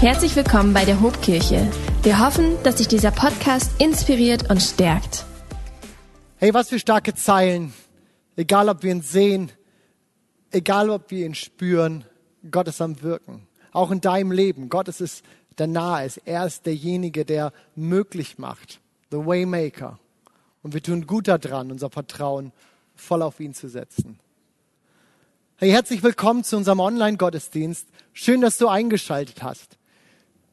Herzlich willkommen bei der Hobkirche. Wir hoffen, dass dich dieser Podcast inspiriert und stärkt. Hey, was für starke Zeilen. Egal, ob wir ihn sehen, egal, ob wir ihn spüren, Gott ist am Wirken. Auch in deinem Leben. Gott ist es, der nahe ist. Er ist derjenige, der möglich macht. The Waymaker. Und wir tun gut daran, unser Vertrauen voll auf ihn zu setzen. Hey, herzlich willkommen zu unserem Online-Gottesdienst. Schön, dass du eingeschaltet hast.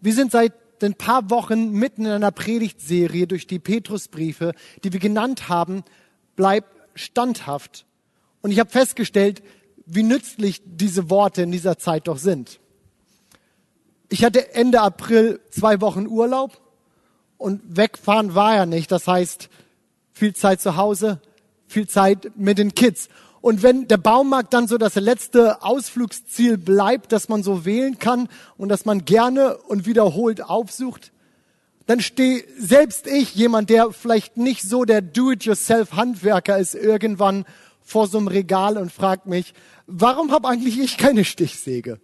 Wir sind seit ein paar Wochen mitten in einer Predigtserie durch die Petrusbriefe, die wir genannt haben, bleib standhaft. Und ich habe festgestellt, wie nützlich diese Worte in dieser Zeit doch sind. Ich hatte Ende April zwei Wochen Urlaub und wegfahren war ja nicht. Das heißt, viel Zeit zu Hause, viel Zeit mit den Kids. Und wenn der Baumarkt dann so das letzte Ausflugsziel bleibt, das man so wählen kann und das man gerne und wiederholt aufsucht, dann stehe selbst ich, jemand, der vielleicht nicht so der Do-it-yourself-Handwerker ist, irgendwann vor so einem Regal und fragt mich, warum habe eigentlich ich keine Stichsäge?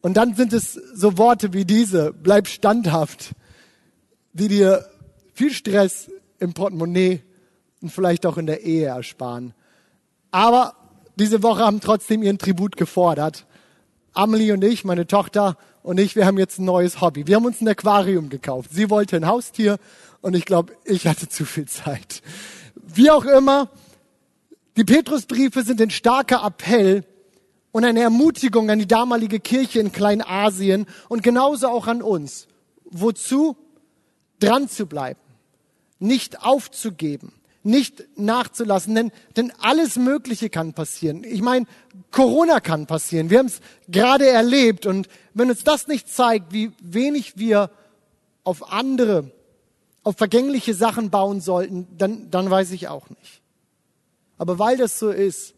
Und dann sind es so Worte wie diese, bleib standhaft, die dir viel Stress im Portemonnaie und vielleicht auch in der Ehe ersparen. Aber diese Woche haben trotzdem ihren Tribut gefordert. Amelie und ich, meine Tochter und ich, wir haben jetzt ein neues Hobby. Wir haben uns ein Aquarium gekauft. Sie wollte ein Haustier und ich glaube, ich hatte zu viel Zeit. Wie auch immer, die Petrusbriefe sind ein starker Appell und eine Ermutigung an die damalige Kirche in Kleinasien und genauso auch an uns. Wozu? Dran zu bleiben, nicht aufzugeben, nicht nachzulassen, denn, denn alles Mögliche kann passieren. Ich meine, Corona kann passieren. Wir haben es gerade erlebt und wenn uns das nicht zeigt, wie wenig wir auf andere, auf vergängliche Sachen bauen sollten, dann, dann weiß ich auch nicht. Aber weil das so ist,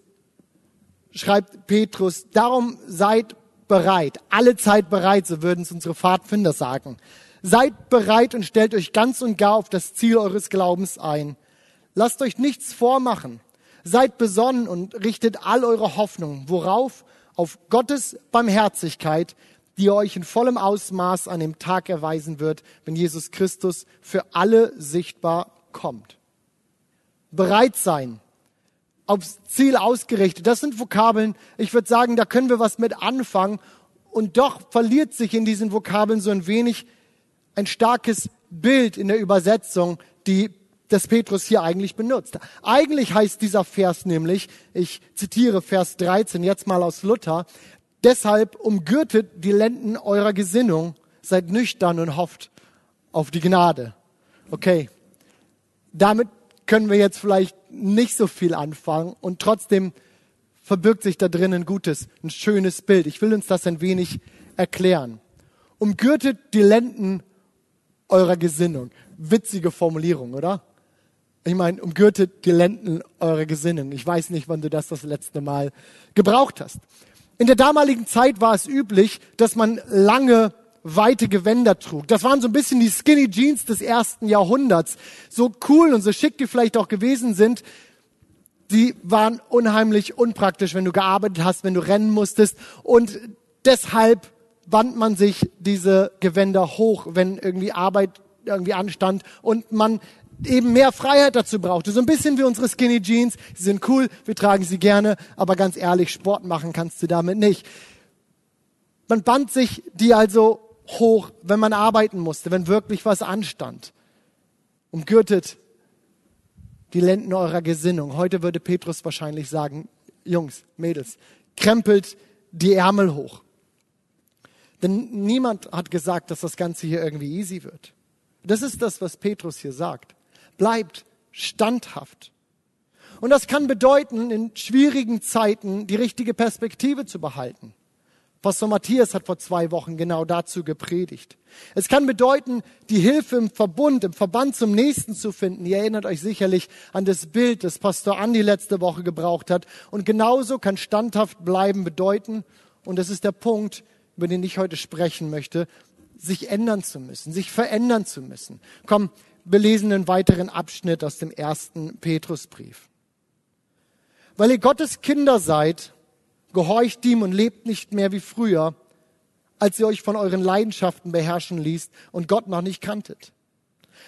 schreibt Petrus, darum seid bereit, alle Zeit bereit, so würden es unsere Pfadfinder sagen. Seid bereit und stellt euch ganz und gar auf das Ziel eures Glaubens ein. Lasst euch nichts vormachen. Seid besonnen und richtet all eure Hoffnung. Worauf? Auf Gottes Barmherzigkeit, die euch in vollem Ausmaß an dem Tag erweisen wird, wenn Jesus Christus für alle sichtbar kommt. Bereit sein, aufs Ziel ausgerichtet, das sind Vokabeln, ich würde sagen, da können wir was mit anfangen. Und doch verliert sich in diesen Vokabeln so ein wenig ein starkes Bild in der Übersetzung, die das Petrus hier eigentlich benutzt. Eigentlich heißt dieser Vers nämlich, ich zitiere Vers 13 jetzt mal aus Luther, deshalb umgürtet die Lenden eurer Gesinnung, seid nüchtern und hofft auf die Gnade. Okay, damit können wir jetzt vielleicht nicht so viel anfangen und trotzdem verbirgt sich da drin ein gutes, ein schönes Bild. Ich will uns das ein wenig erklären. Umgürtet die Lenden eurer Gesinnung. Witzige Formulierung, oder? Ich meine, umgürtet die Lenden eurer Gesinnung. Ich weiß nicht, wann du das das letzte Mal gebraucht hast. In der damaligen Zeit war es üblich, dass man lange, weite Gewänder trug. Das waren so ein bisschen die Skinny Jeans des ersten Jahrhunderts. So cool und so schick die vielleicht auch gewesen sind, die waren unheimlich unpraktisch, wenn du gearbeitet hast, wenn du rennen musstest. Und deshalb band man sich diese Gewänder hoch, wenn irgendwie Arbeit irgendwie anstand und man eben mehr Freiheit dazu brauchte. So ein bisschen wie unsere Skinny Jeans. Sie sind cool, wir tragen sie gerne, aber ganz ehrlich, Sport machen kannst du damit nicht. Man band sich die also hoch, wenn man arbeiten musste, wenn wirklich was anstand. Umgürtet die Lenden eurer Gesinnung. Heute würde Petrus wahrscheinlich sagen, Jungs, Mädels, krempelt die Ärmel hoch. Denn niemand hat gesagt, dass das Ganze hier irgendwie easy wird. Das ist das, was Petrus hier sagt bleibt standhaft. Und das kann bedeuten, in schwierigen Zeiten die richtige Perspektive zu behalten. Pastor Matthias hat vor zwei Wochen genau dazu gepredigt. Es kann bedeuten, die Hilfe im Verbund, im Verband zum Nächsten zu finden. Ihr erinnert euch sicherlich an das Bild, das Pastor Andi letzte Woche gebraucht hat. Und genauso kann standhaft bleiben bedeuten, und das ist der Punkt, über den ich heute sprechen möchte, sich ändern zu müssen, sich verändern zu müssen. Komm, wir lesen einen weiteren Abschnitt aus dem ersten Petrusbrief. Weil ihr Gottes Kinder seid, gehorcht ihm und lebt nicht mehr wie früher, als ihr euch von euren Leidenschaften beherrschen ließt und Gott noch nicht kanntet.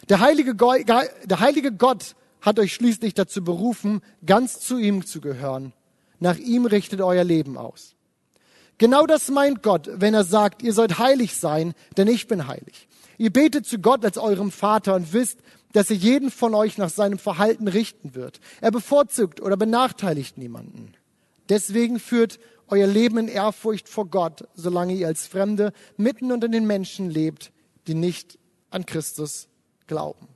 Der heilige, Go der heilige Gott hat euch schließlich dazu berufen, ganz zu ihm zu gehören. Nach ihm richtet euer Leben aus. Genau das meint Gott, wenn er sagt, ihr sollt heilig sein, denn ich bin heilig. Ihr betet zu Gott als eurem Vater und wisst, dass er jeden von euch nach seinem Verhalten richten wird. Er bevorzugt oder benachteiligt niemanden. Deswegen führt euer Leben in Ehrfurcht vor Gott, solange ihr als Fremde mitten unter den Menschen lebt, die nicht an Christus glauben.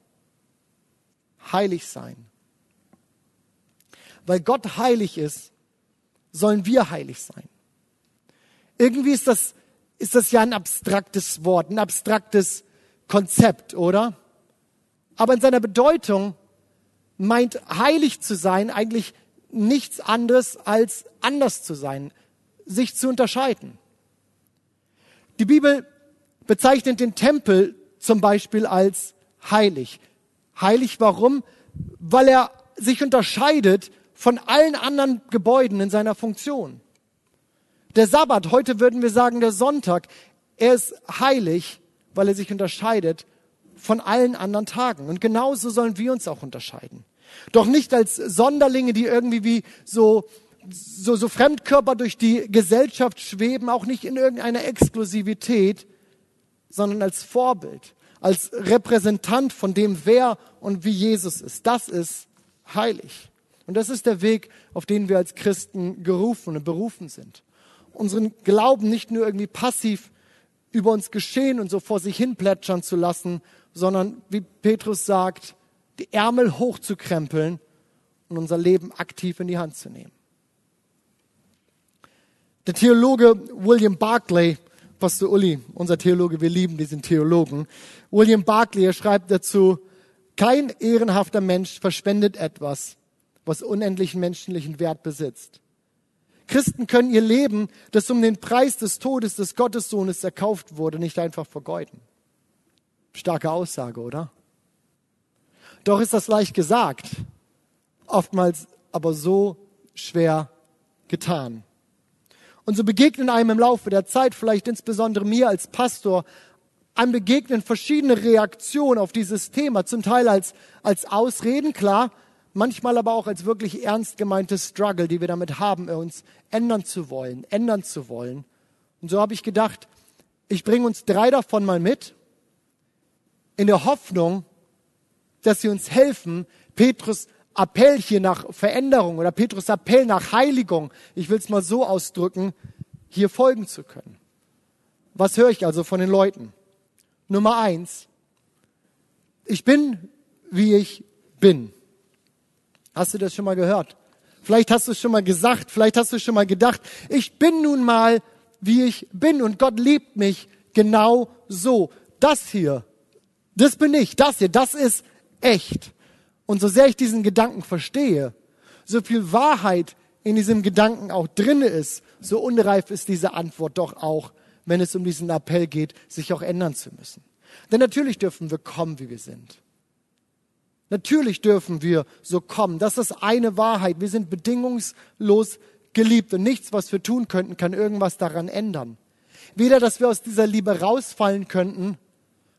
Heilig sein. Weil Gott heilig ist, sollen wir heilig sein. Irgendwie ist das, ist das ja ein abstraktes Wort, ein abstraktes Konzept, oder? Aber in seiner Bedeutung meint heilig zu sein eigentlich nichts anderes als anders zu sein, sich zu unterscheiden. Die Bibel bezeichnet den Tempel zum Beispiel als heilig. Heilig warum? Weil er sich unterscheidet von allen anderen Gebäuden in seiner Funktion. Der Sabbat, heute würden wir sagen der Sonntag, er ist heilig, weil er sich unterscheidet von allen anderen Tagen. Und genauso sollen wir uns auch unterscheiden. Doch nicht als Sonderlinge, die irgendwie wie so, so, so Fremdkörper durch die Gesellschaft schweben, auch nicht in irgendeiner Exklusivität, sondern als Vorbild, als Repräsentant von dem, wer und wie Jesus ist. Das ist heilig. Und das ist der Weg, auf den wir als Christen gerufen und berufen sind. Unseren Glauben nicht nur irgendwie passiv über uns geschehen und so vor sich hin plätschern zu lassen, sondern wie Petrus sagt, die Ärmel hochzukrempeln und unser Leben aktiv in die Hand zu nehmen. Der Theologe William Barclay, Pastor Uli, unser Theologe, wir lieben diesen Theologen. William Barclay schreibt dazu, kein ehrenhafter Mensch verschwendet etwas, was unendlichen menschlichen Wert besitzt. Christen können ihr Leben, das um den Preis des Todes des Gottessohnes erkauft wurde, nicht einfach vergeuden. Starke Aussage, oder? Doch ist das leicht gesagt, oftmals aber so schwer getan. Und so begegnen einem im Laufe der Zeit, vielleicht insbesondere mir als Pastor, einem begegnen verschiedene Reaktionen auf dieses Thema, zum Teil als, als Ausreden, klar, manchmal aber auch als wirklich ernst gemeinte Struggle, die wir damit haben, uns ändern zu wollen, ändern zu wollen. Und so habe ich gedacht, ich bringe uns drei davon mal mit, in der Hoffnung, dass sie uns helfen, Petrus Appell hier nach Veränderung oder Petrus Appell nach Heiligung, ich will es mal so ausdrücken, hier folgen zu können. Was höre ich also von den Leuten? Nummer eins, ich bin, wie ich bin. Hast du das schon mal gehört? Vielleicht hast du es schon mal gesagt, vielleicht hast du schon mal gedacht, ich bin nun mal, wie ich bin und Gott liebt mich genau so. Das hier, das bin ich, das hier, das ist echt. Und so sehr ich diesen Gedanken verstehe, so viel Wahrheit in diesem Gedanken auch drinne ist, so unreif ist diese Antwort doch auch, wenn es um diesen Appell geht, sich auch ändern zu müssen. Denn natürlich dürfen wir kommen, wie wir sind. Natürlich dürfen wir so kommen. Das ist eine Wahrheit. Wir sind bedingungslos geliebt und nichts, was wir tun könnten, kann irgendwas daran ändern. Weder, dass wir aus dieser Liebe rausfallen könnten,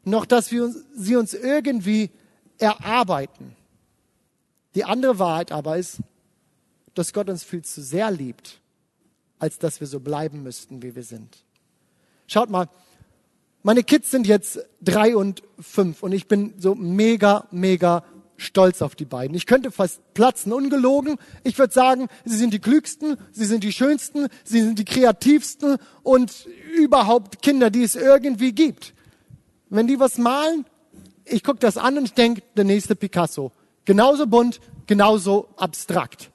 noch dass wir sie uns irgendwie erarbeiten. Die andere Wahrheit aber ist, dass Gott uns viel zu sehr liebt, als dass wir so bleiben müssten, wie wir sind. Schaut mal, meine Kids sind jetzt drei und fünf und ich bin so mega, mega stolz auf die beiden. Ich könnte fast platzen, ungelogen. Ich würde sagen, sie sind die klügsten, sie sind die schönsten, sie sind die kreativsten und überhaupt Kinder, die es irgendwie gibt. Wenn die was malen, ich gucke das an und denke, der nächste Picasso. Genauso bunt, genauso abstrakt.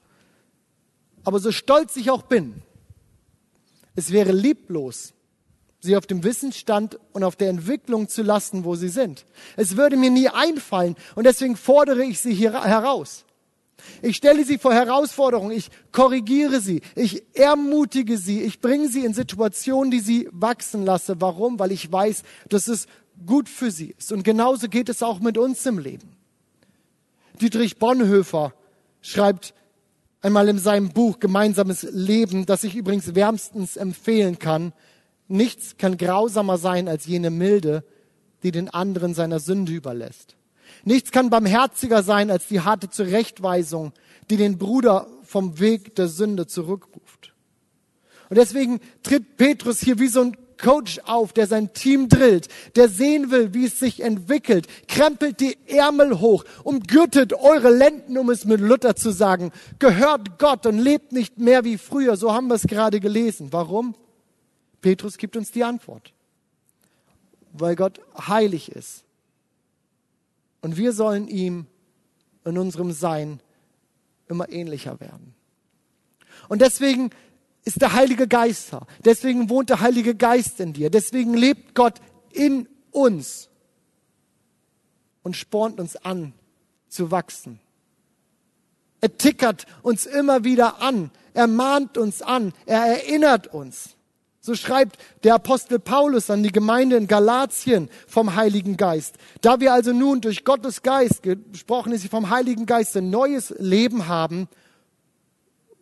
Aber so stolz ich auch bin, es wäre lieblos, sie auf dem Wissensstand und auf der Entwicklung zu lassen, wo sie sind. Es würde mir nie einfallen und deswegen fordere ich sie hier heraus. Ich stelle sie vor Herausforderungen, ich korrigiere sie, ich ermutige sie, ich bringe sie in Situationen, die sie wachsen lasse. Warum? Weil ich weiß, dass es gut für sie ist. Und genauso geht es auch mit uns im Leben. Dietrich Bonhoeffer schreibt einmal in seinem Buch Gemeinsames Leben, das ich übrigens wärmstens empfehlen kann. Nichts kann grausamer sein als jene Milde, die den anderen seiner Sünde überlässt. Nichts kann barmherziger sein als die harte Zurechtweisung, die den Bruder vom Weg der Sünde zurückruft. Und deswegen tritt Petrus hier wie so ein Coach auf, der sein Team drillt, der sehen will, wie es sich entwickelt, krempelt die Ärmel hoch, umgürtet eure Lenden, um es mit Luther zu sagen, gehört Gott und lebt nicht mehr wie früher. So haben wir es gerade gelesen. Warum? Petrus gibt uns die Antwort. Weil Gott heilig ist. Und wir sollen ihm in unserem Sein immer ähnlicher werden. Und deswegen ist der Heilige Geist da. Deswegen wohnt der Heilige Geist in dir. Deswegen lebt Gott in uns und spornt uns an zu wachsen. Er tickert uns immer wieder an. Er mahnt uns an. Er erinnert uns. So schreibt der Apostel Paulus an die Gemeinde in Galatien vom Heiligen Geist. Da wir also nun durch Gottes Geist, gesprochen ist vom Heiligen Geist, ein neues Leben haben,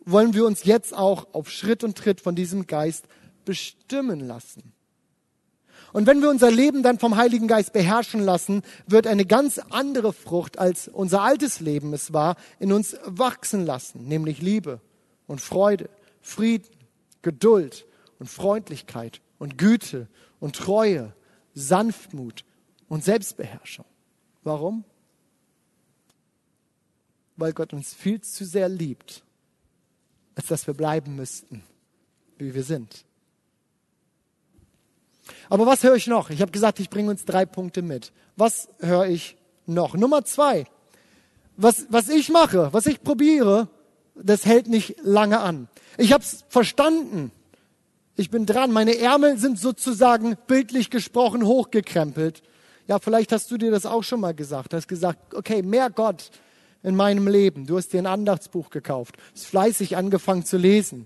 wollen wir uns jetzt auch auf Schritt und Tritt von diesem Geist bestimmen lassen. Und wenn wir unser Leben dann vom Heiligen Geist beherrschen lassen, wird eine ganz andere Frucht, als unser altes Leben es war, in uns wachsen lassen, nämlich Liebe und Freude, Frieden, Geduld und Freundlichkeit und Güte und Treue, Sanftmut und Selbstbeherrschung. Warum? Weil Gott uns viel zu sehr liebt, als dass wir bleiben müssten, wie wir sind. Aber was höre ich noch? Ich habe gesagt, ich bringe uns drei Punkte mit. Was höre ich noch? Nummer zwei. Was, was ich mache, was ich probiere, das hält nicht lange an. Ich habe es verstanden. Ich bin dran. Meine Ärmel sind sozusagen bildlich gesprochen hochgekrempelt. Ja, vielleicht hast du dir das auch schon mal gesagt. Du hast gesagt, okay, mehr Gott, in meinem Leben. Du hast dir ein Andachtsbuch gekauft, hast fleißig angefangen zu lesen.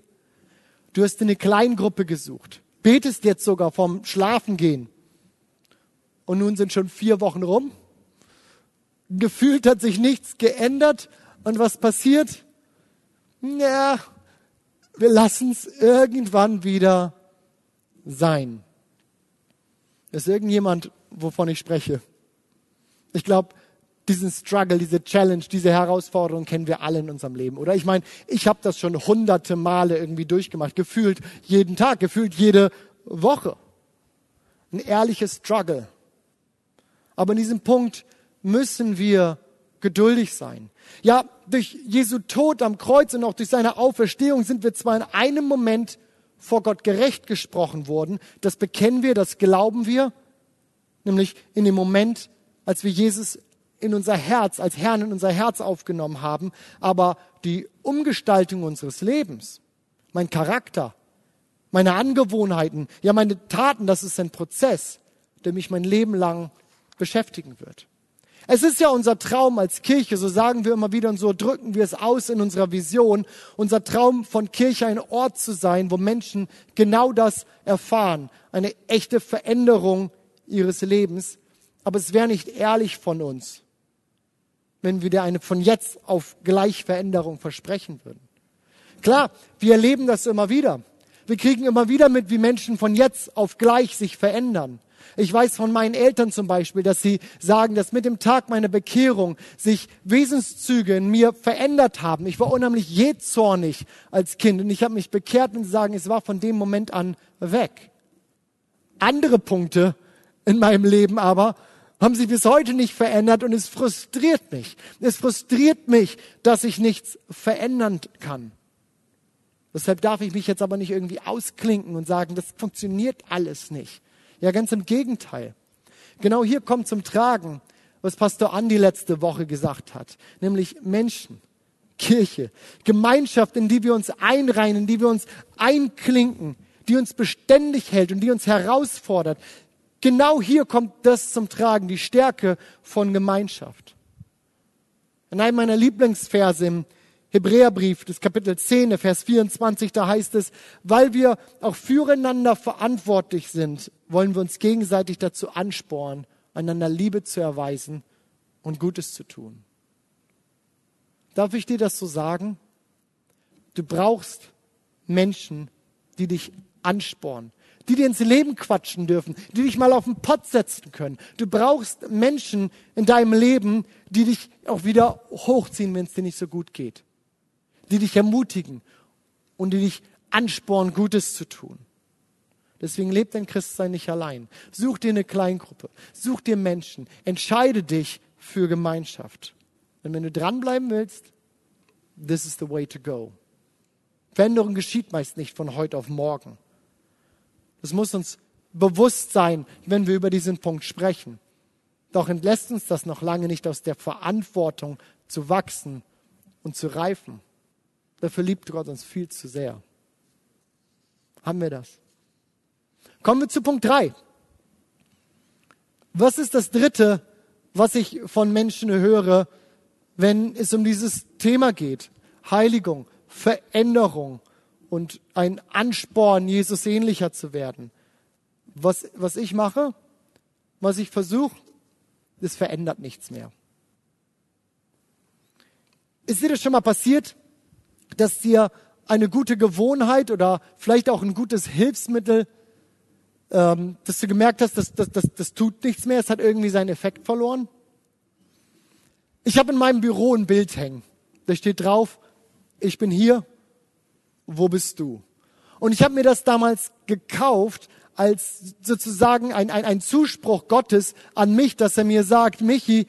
Du hast dir eine Kleingruppe gesucht, betest jetzt sogar vom Schlafengehen. Und nun sind schon vier Wochen rum. Gefühlt hat sich nichts geändert. Und was passiert? Ja, wir lassen es irgendwann wieder sein. Ist irgendjemand, wovon ich spreche? Ich glaube, diesen Struggle, diese Challenge, diese Herausforderung kennen wir alle in unserem Leben, oder? Ich meine, ich habe das schon hunderte Male irgendwie durchgemacht, gefühlt jeden Tag, gefühlt jede Woche. Ein ehrliches Struggle. Aber in diesem Punkt müssen wir geduldig sein. Ja, durch Jesu Tod am Kreuz und auch durch seine Auferstehung sind wir zwar in einem Moment vor Gott gerecht gesprochen worden, das bekennen wir, das glauben wir, nämlich in dem Moment, als wir Jesus in unser Herz, als Herrn in unser Herz aufgenommen haben, aber die Umgestaltung unseres Lebens, mein Charakter, meine Angewohnheiten, ja meine Taten, das ist ein Prozess, der mich mein Leben lang beschäftigen wird. Es ist ja unser Traum als Kirche, so sagen wir immer wieder und so drücken wir es aus in unserer Vision, unser Traum von Kirche ein Ort zu sein, wo Menschen genau das erfahren, eine echte Veränderung ihres Lebens. Aber es wäre nicht ehrlich von uns, wenn wir dir eine von jetzt auf gleich Veränderung versprechen würden. Klar, wir erleben das immer wieder. Wir kriegen immer wieder mit, wie Menschen von jetzt auf gleich sich verändern. Ich weiß von meinen Eltern zum Beispiel, dass sie sagen, dass mit dem Tag meiner Bekehrung sich Wesenszüge in mir verändert haben. Ich war unheimlich jähzornig als Kind und ich habe mich bekehrt und sagen, es war von dem Moment an weg. Andere Punkte in meinem Leben aber haben sie bis heute nicht verändert und es frustriert mich. Es frustriert mich, dass ich nichts verändern kann. Deshalb darf ich mich jetzt aber nicht irgendwie ausklinken und sagen, das funktioniert alles nicht. Ja, ganz im Gegenteil. Genau hier kommt zum Tragen, was Pastor Andi letzte Woche gesagt hat, nämlich Menschen, Kirche, Gemeinschaft, in die wir uns einreihen, in die wir uns einklinken, die uns beständig hält und die uns herausfordert, Genau hier kommt das zum Tragen, die Stärke von Gemeinschaft. In einem meiner Lieblingsverse im Hebräerbrief, das Kapitel 10, Vers 24, da heißt es, weil wir auch füreinander verantwortlich sind, wollen wir uns gegenseitig dazu anspornen, einander Liebe zu erweisen und Gutes zu tun. Darf ich dir das so sagen? Du brauchst Menschen, die dich anspornen, die dir ins Leben quatschen dürfen, die dich mal auf den Pott setzen können. Du brauchst Menschen in deinem Leben, die dich auch wieder hochziehen, wenn es dir nicht so gut geht. Die dich ermutigen und die dich anspornen, Gutes zu tun. Deswegen lebt dein Christsein nicht allein. Such dir eine Kleingruppe. Such dir Menschen. Entscheide dich für Gemeinschaft. Und wenn du dranbleiben willst, this is the way to go. Veränderung geschieht meist nicht von heute auf morgen. Das muss uns bewusst sein, wenn wir über diesen Punkt sprechen. Doch entlässt uns das noch lange nicht aus der Verantwortung zu wachsen und zu reifen. Dafür liebt Gott uns viel zu sehr. Haben wir das? Kommen wir zu Punkt drei. Was ist das Dritte, was ich von Menschen höre, wenn es um dieses Thema geht? Heiligung, Veränderung und ein Ansporn, Jesus ähnlicher zu werden. Was, was ich mache, was ich versuche, das verändert nichts mehr. Ist dir das schon mal passiert, dass dir eine gute Gewohnheit oder vielleicht auch ein gutes Hilfsmittel, ähm, dass du gemerkt hast, dass das, das, das tut nichts mehr, es hat irgendwie seinen Effekt verloren? Ich habe in meinem Büro ein Bild hängen. Da steht drauf, ich bin hier, wo bist du? Und ich habe mir das damals gekauft als sozusagen ein, ein, ein Zuspruch Gottes an mich, dass er mir sagt, Michi,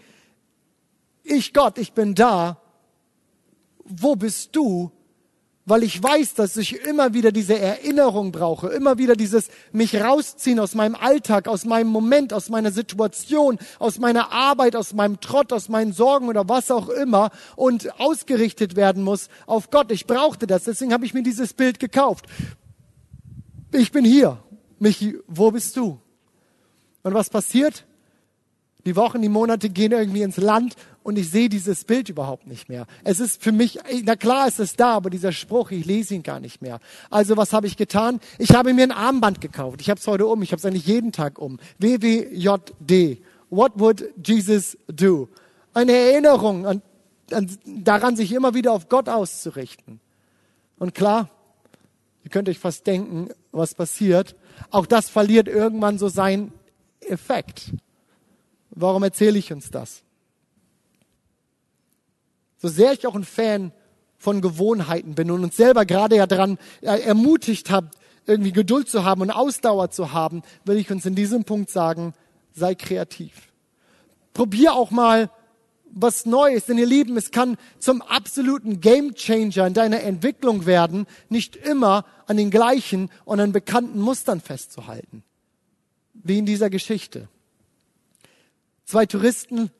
ich Gott, ich bin da, wo bist du? weil ich weiß, dass ich immer wieder diese Erinnerung brauche, immer wieder dieses mich rausziehen aus meinem Alltag, aus meinem Moment, aus meiner Situation, aus meiner Arbeit, aus meinem Trott, aus meinen Sorgen oder was auch immer und ausgerichtet werden muss auf Gott. Ich brauchte das, deswegen habe ich mir dieses Bild gekauft. Ich bin hier. Michi, wo bist du? Und was passiert? Die Wochen, die Monate gehen irgendwie ins Land und ich sehe dieses Bild überhaupt nicht mehr. Es ist für mich, na klar ist es da, aber dieser Spruch, ich lese ihn gar nicht mehr. Also was habe ich getan? Ich habe mir ein Armband gekauft. Ich habe es heute um. Ich habe es eigentlich jeden Tag um. WWJD. What would Jesus do? Eine Erinnerung an, an, daran, sich immer wieder auf Gott auszurichten. Und klar, ihr könnt euch fast denken, was passiert. Auch das verliert irgendwann so seinen Effekt. Warum erzähle ich uns das? So sehr ich auch ein Fan von Gewohnheiten bin und uns selber gerade ja daran ermutigt habe, irgendwie Geduld zu haben und Ausdauer zu haben, will ich uns in diesem Punkt sagen, sei kreativ. Probier auch mal was Neues, denn ihr Lieben, es kann zum absoluten Gamechanger in deiner Entwicklung werden, nicht immer an den gleichen und an bekannten Mustern festzuhalten. Wie in dieser Geschichte. Zwei Touristen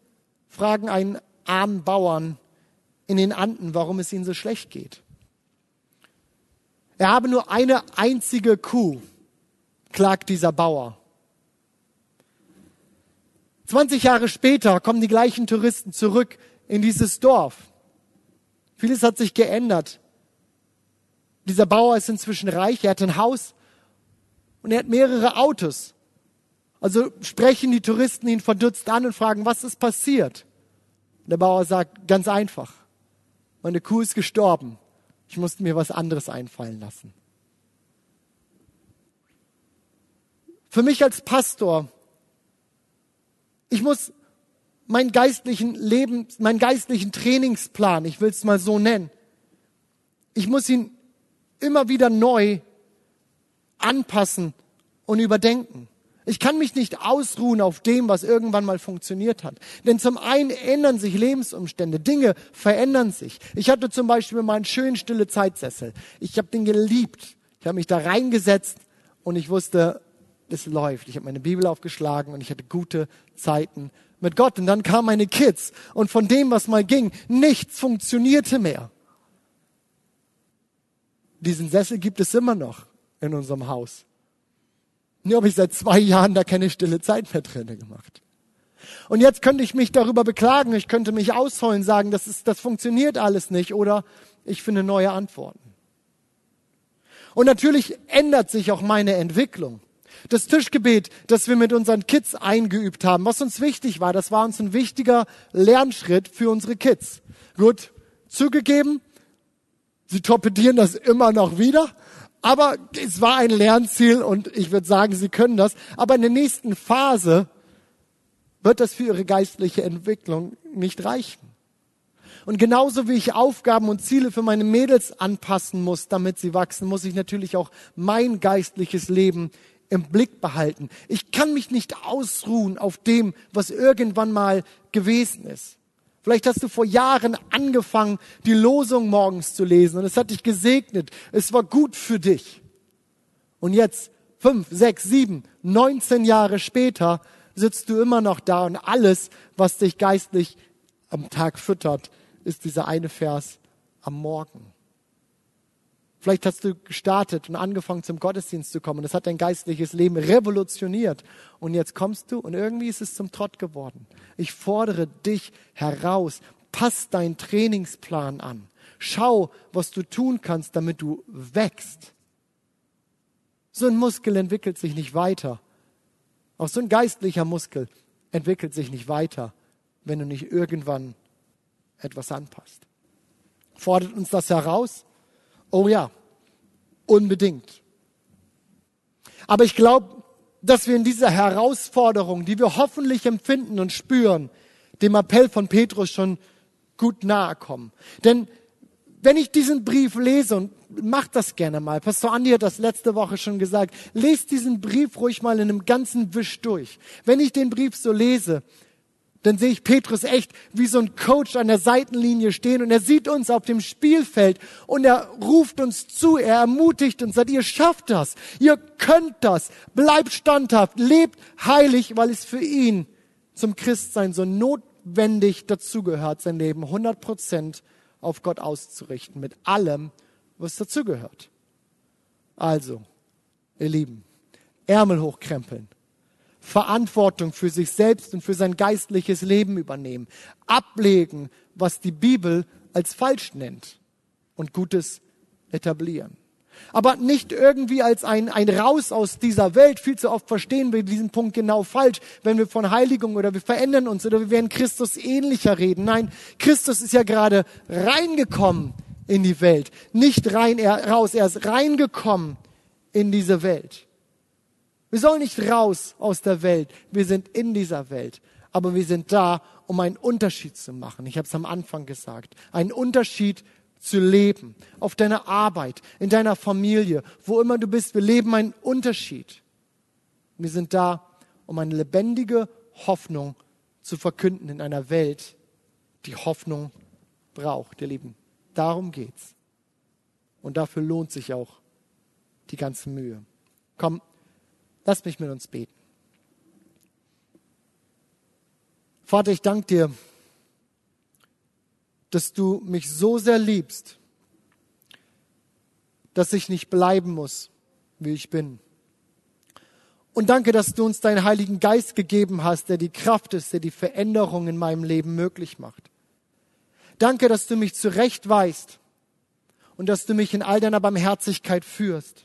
fragen einen armen Bauern in den Anden, warum es ihnen so schlecht geht. Er habe nur eine einzige Kuh, klagt dieser Bauer. 20 Jahre später kommen die gleichen Touristen zurück in dieses Dorf. Vieles hat sich geändert. Dieser Bauer ist inzwischen reich, er hat ein Haus und er hat mehrere Autos. Also sprechen die Touristen ihn verdutzt an und fragen, was ist passiert? Der Bauer sagt, ganz einfach, meine Kuh ist gestorben. Ich musste mir was anderes einfallen lassen. Für mich als Pastor, ich muss meinen geistlichen Leben, meinen geistlichen Trainingsplan, ich will es mal so nennen, ich muss ihn immer wieder neu anpassen und überdenken. Ich kann mich nicht ausruhen auf dem, was irgendwann mal funktioniert hat. Denn zum einen ändern sich Lebensumstände, Dinge verändern sich. Ich hatte zum Beispiel meinen schönen stille Zeitsessel. Ich habe den geliebt. Ich habe mich da reingesetzt und ich wusste, es läuft. Ich habe meine Bibel aufgeschlagen und ich hatte gute Zeiten mit Gott. Und dann kamen meine Kids und von dem, was mal ging, nichts funktionierte mehr. Diesen Sessel gibt es immer noch in unserem Haus. Nur habe ich seit zwei Jahren da keine stille Zeit mehr drin gemacht. Und jetzt könnte ich mich darüber beklagen, ich könnte mich ausholen, sagen, das, ist, das funktioniert alles nicht oder ich finde neue Antworten. Und natürlich ändert sich auch meine Entwicklung. Das Tischgebet, das wir mit unseren Kids eingeübt haben, was uns wichtig war, das war uns ein wichtiger Lernschritt für unsere Kids. Gut, zugegeben, sie torpedieren das immer noch wieder, Aber es war ein Lernziel und ich würde sagen, Sie können das. Aber in der nächsten Phase wird das für Ihre geistliche Entwicklung nicht reichen. Und genauso wie ich Aufgaben und Ziele für meine Mädels anpassen muss, damit sie wachsen, muss ich natürlich auch mein geistliches Leben im Blick behalten. Ich kann mich nicht ausruhen auf dem, was irgendwann mal gewesen ist. Vielleicht hast du vor Jahren angefangen, die Losung morgens zu lesen und es hat dich gesegnet. Es war gut für dich. Und jetzt, fünf, sechs, sieben, neunzehn Jahre später, sitzt du immer noch da und alles, was dich geistlich am Tag füttert, ist dieser eine Vers am Morgen. Vielleicht hast du gestartet und angefangen zum Gottesdienst zu kommen. Das hat dein geistliches Leben revolutioniert. Und jetzt kommst du und irgendwie ist es zum Trott geworden. Ich fordere dich heraus. Pass deinen Trainingsplan an. Schau, was du tun kannst, damit du wächst. So ein Muskel entwickelt sich nicht weiter. Auch so ein geistlicher Muskel entwickelt sich nicht weiter, wenn du nicht irgendwann etwas anpasst. Fordert uns das heraus? Oh ja, unbedingt. Aber ich glaube, dass wir in dieser Herausforderung, die wir hoffentlich empfinden und spüren, dem Appell von Petrus schon gut nahe kommen. Denn wenn ich diesen Brief lese und mach das gerne mal, Pastor Andi hat das letzte Woche schon gesagt, lest diesen Brief ruhig mal in einem ganzen Wisch durch. Wenn ich den Brief so lese, dann sehe ich Petrus echt wie so ein Coach an der Seitenlinie stehen und er sieht uns auf dem Spielfeld und er ruft uns zu, er ermutigt uns, sagt, ihr schafft das, ihr könnt das, bleibt standhaft, lebt heilig, weil es für ihn zum Christsein so notwendig dazugehört, sein Leben 100 Prozent auf Gott auszurichten, mit allem, was dazugehört. Also, ihr Lieben, Ärmel hochkrempeln, Verantwortung für sich selbst und für sein geistliches Leben übernehmen, ablegen, was die Bibel als falsch nennt und Gutes etablieren. Aber nicht irgendwie als ein, ein Raus aus dieser Welt. Viel zu oft verstehen wir diesen Punkt genau falsch, wenn wir von Heiligung oder wir verändern uns oder wir werden Christus ähnlicher reden. Nein, Christus ist ja gerade reingekommen in die Welt. Nicht rein, er raus, er ist reingekommen in diese Welt. Wir sollen nicht raus aus der Welt. Wir sind in dieser Welt. Aber wir sind da, um einen Unterschied zu machen. Ich habe es am Anfang gesagt. Einen Unterschied zu leben. Auf deiner Arbeit, in deiner Familie, wo immer du bist. Wir leben einen Unterschied. Wir sind da, um eine lebendige Hoffnung zu verkünden in einer Welt, die Hoffnung braucht, ihr Lieben. Darum geht's. Und dafür lohnt sich auch die ganze Mühe. Komm, Lass mich mit uns beten. Vater, ich danke dir, dass du mich so sehr liebst, dass ich nicht bleiben muss, wie ich bin. Und danke, dass du uns deinen Heiligen Geist gegeben hast, der die Kraft ist, der die Veränderung in meinem Leben möglich macht. Danke, dass du mich zurechtweist und dass du mich in all deiner Barmherzigkeit führst.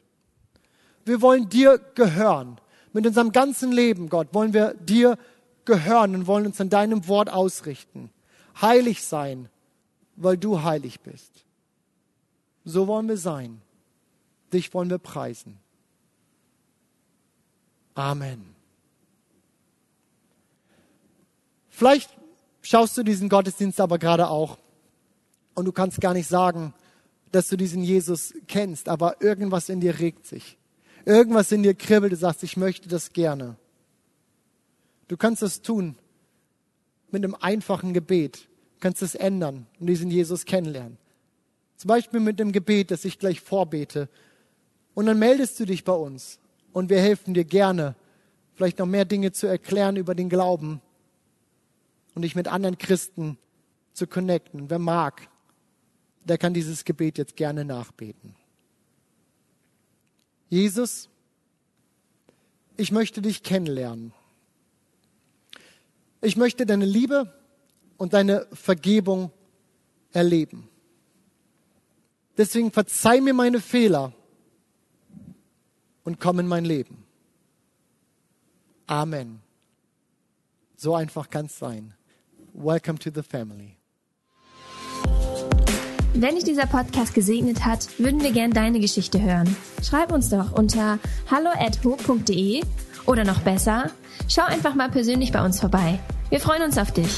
Wir wollen dir gehören. Mit unserem ganzen Leben, Gott, wollen wir dir gehören und wollen uns an deinem Wort ausrichten. Heilig sein, weil du heilig bist. So wollen wir sein. Dich wollen wir preisen. Amen. Vielleicht schaust du diesen Gottesdienst aber gerade auch und du kannst gar nicht sagen, dass du diesen Jesus kennst, aber irgendwas in dir regt sich irgendwas in dir kribbelt, du sagst, ich möchte das gerne. Du kannst das tun mit einem einfachen Gebet. Du kannst es ändern und diesen Jesus kennenlernen. Zum Beispiel mit dem Gebet, das ich gleich vorbete. Und dann meldest du dich bei uns und wir helfen dir gerne, vielleicht noch mehr Dinge zu erklären über den Glauben und dich mit anderen Christen zu connecten. Wer mag, der kann dieses Gebet jetzt gerne nachbeten. Jesus, ich möchte dich kennenlernen. Ich möchte deine Liebe und deine Vergebung erleben. Deswegen verzeih mir meine Fehler und komm in mein Leben. Amen. So einfach kann es sein. Welcome to the family. Wenn dich dieser Podcast gesegnet hat, würden wir gern deine Geschichte hören. Schreib uns doch unter hallo@ho.de oder noch besser, schau einfach mal persönlich bei uns vorbei. Wir freuen uns auf dich.